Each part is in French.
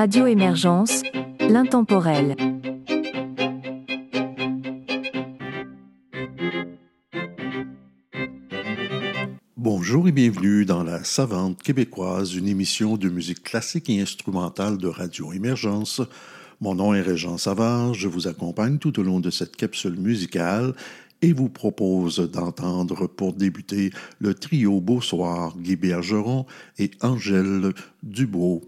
Radio Émergence, l'intemporel. Bonjour et bienvenue dans La Savante québécoise, une émission de musique classique et instrumentale de Radio Émergence. Mon nom est Régent Savard, je vous accompagne tout au long de cette capsule musicale et vous propose d'entendre pour débuter le trio Beau Soir, Guy Bergeron et Angèle Dubois.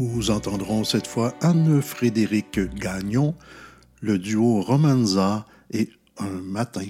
Nous entendrons cette fois Anne-Frédéric Gagnon, le duo Romanza et Un matin.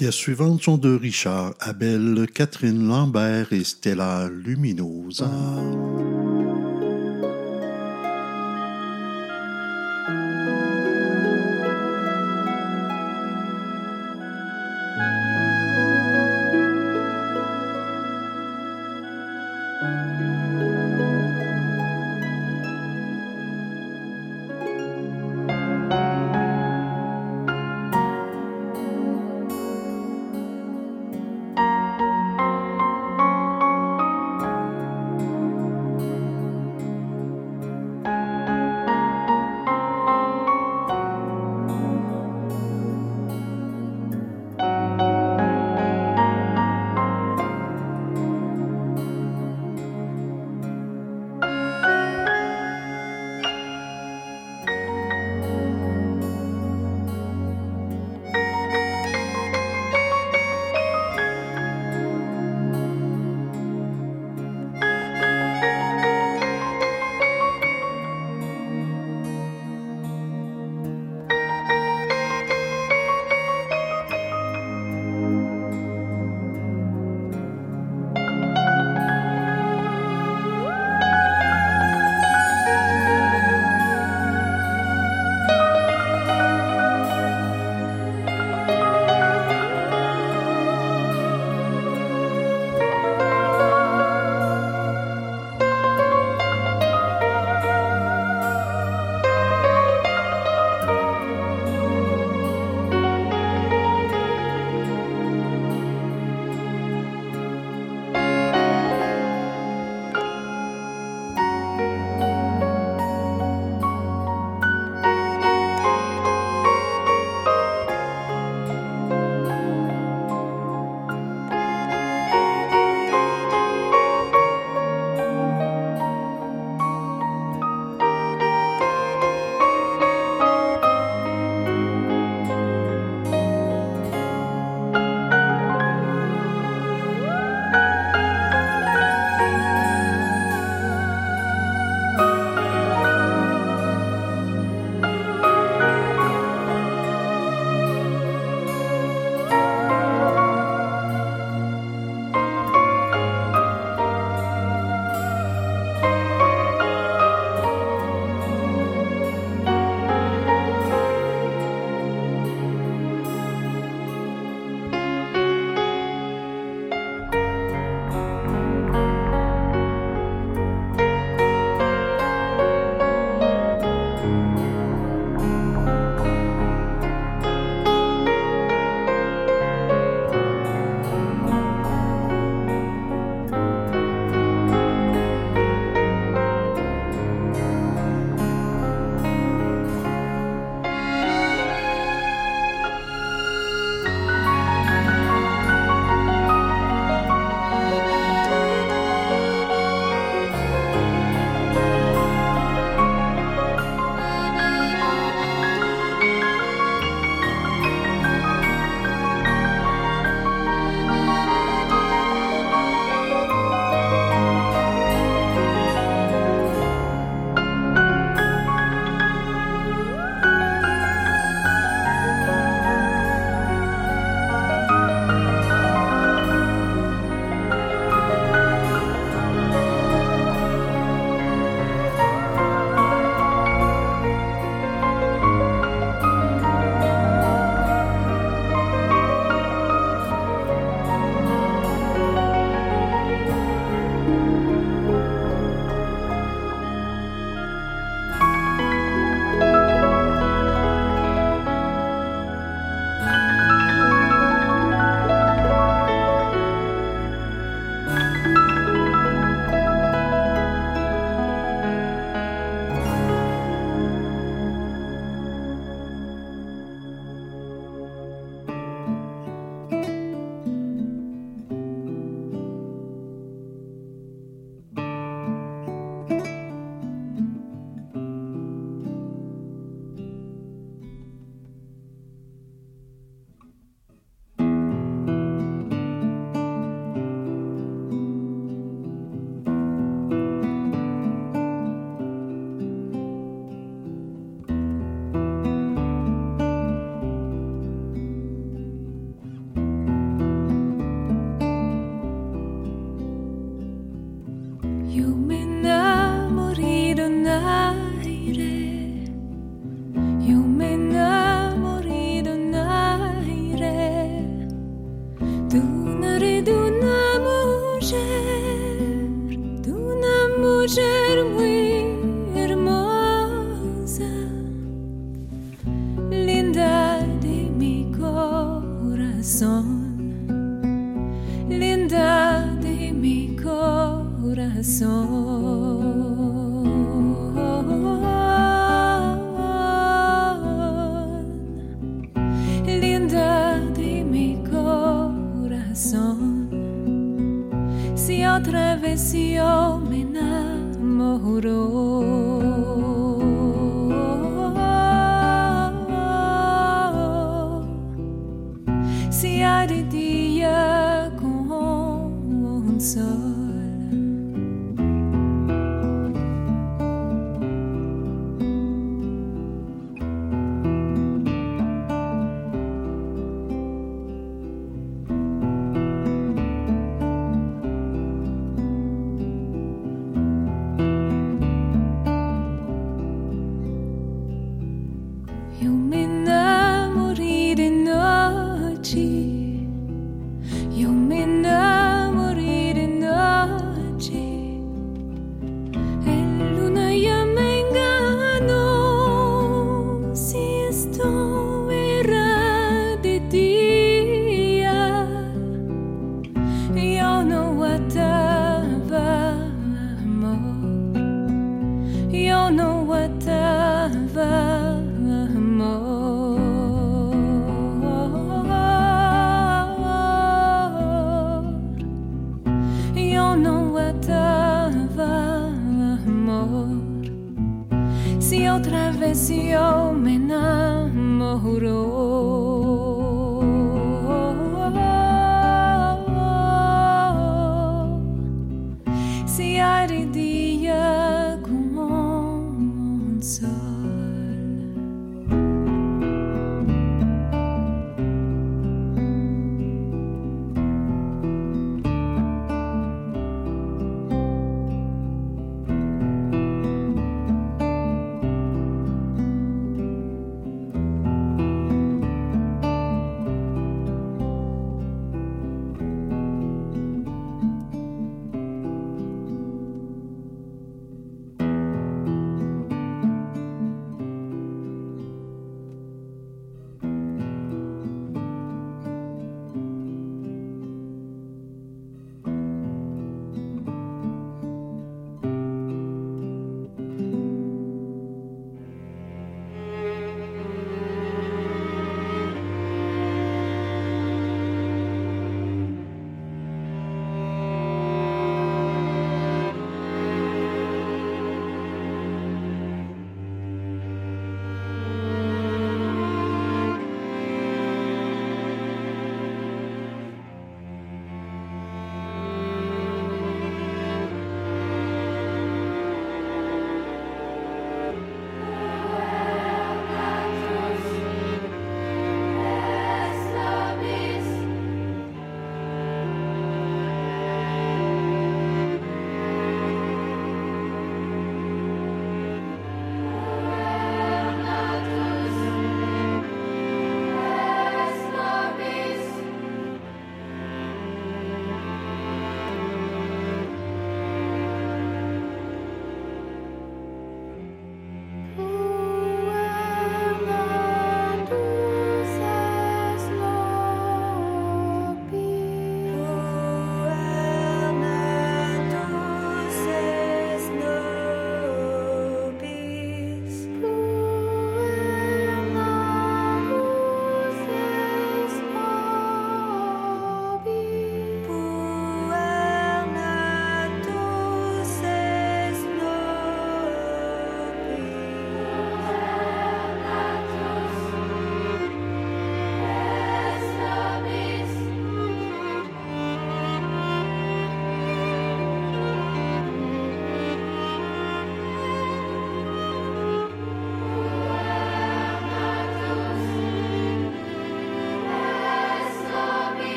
Pièces suivantes sont de Richard Abel, Catherine Lambert et Stella Luminosa.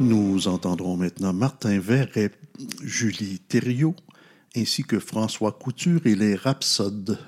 Nous entendrons maintenant Martin Verret, Julie Thériault, ainsi que François Couture et les Rhapsodes.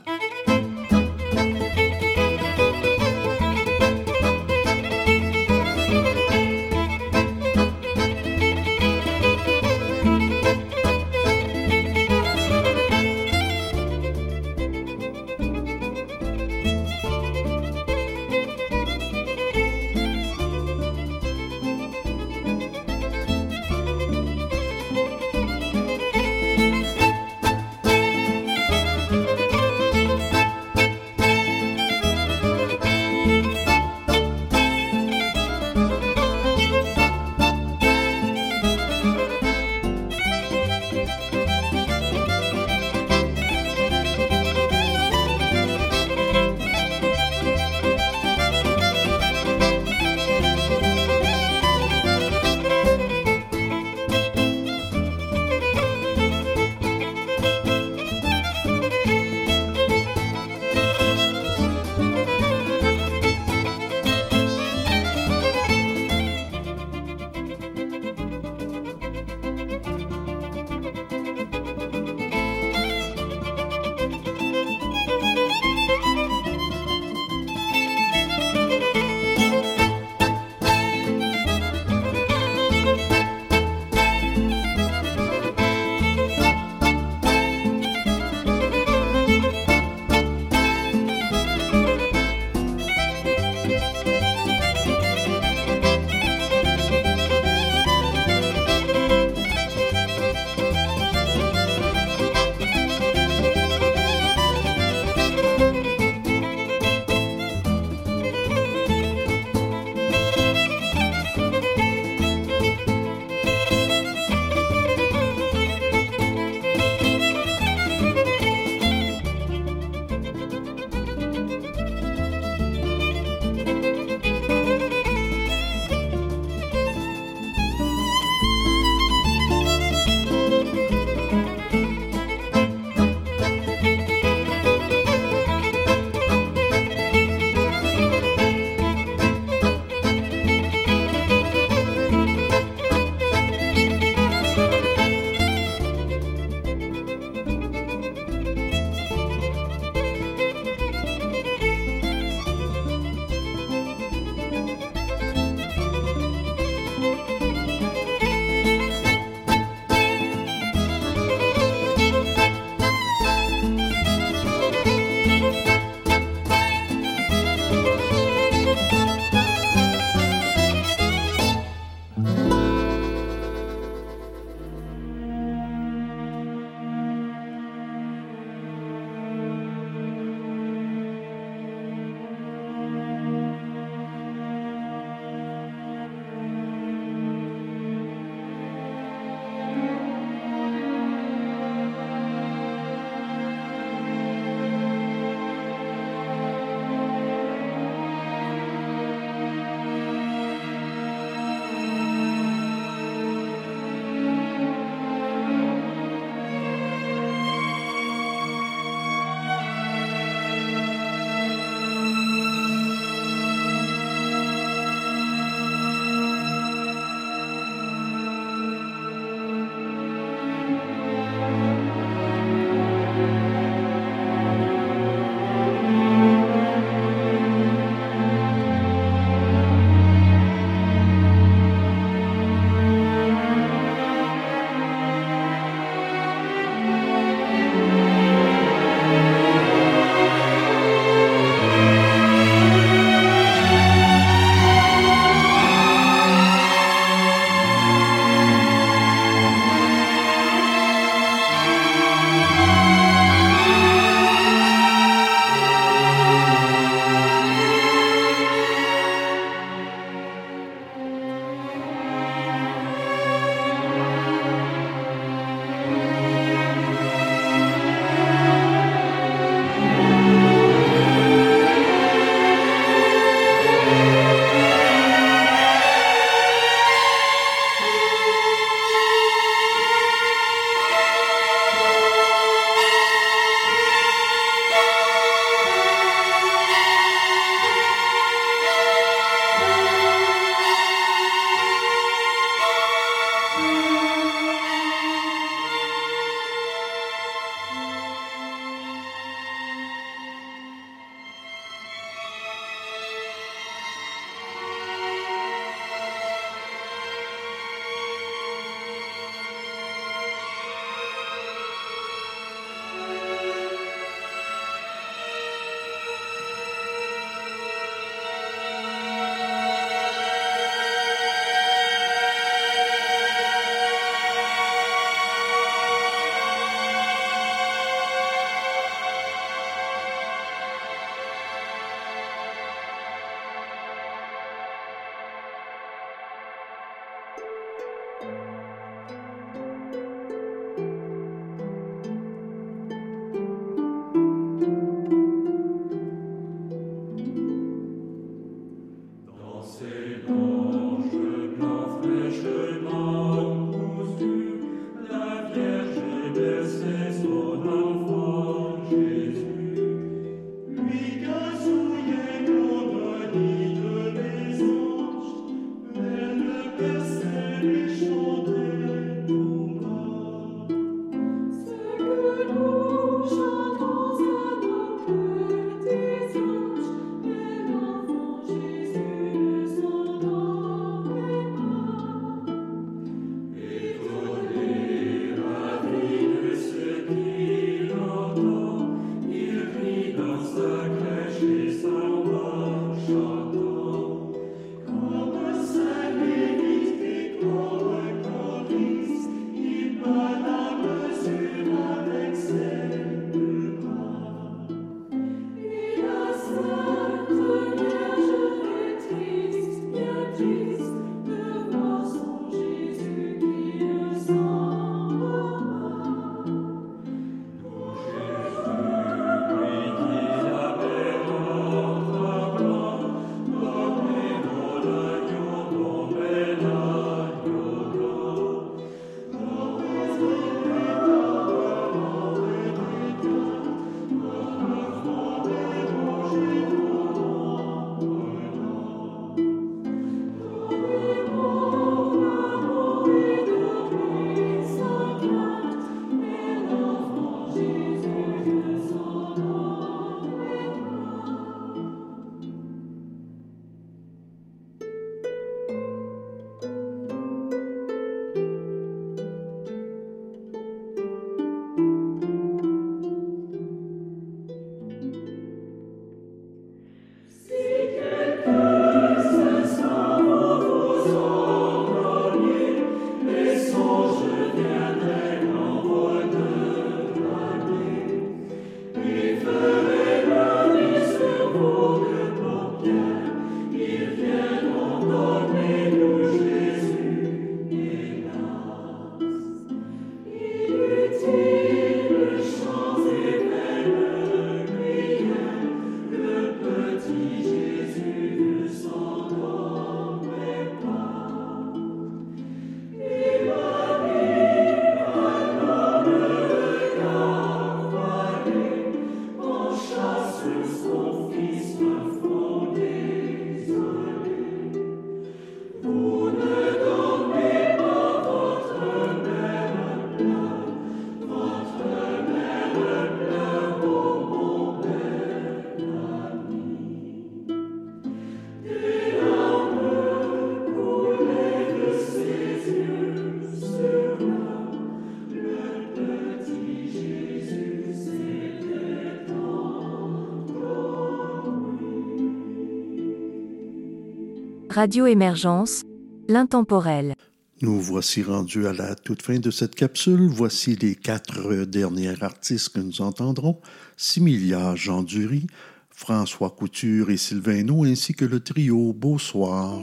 Radio Émergence, l'intemporel. Nous voici rendus à la toute fin de cette capsule. Voici les quatre derniers artistes que nous entendrons. Similia Jean Dury, François Couture et Sylvain ainsi que le trio Beau Soir.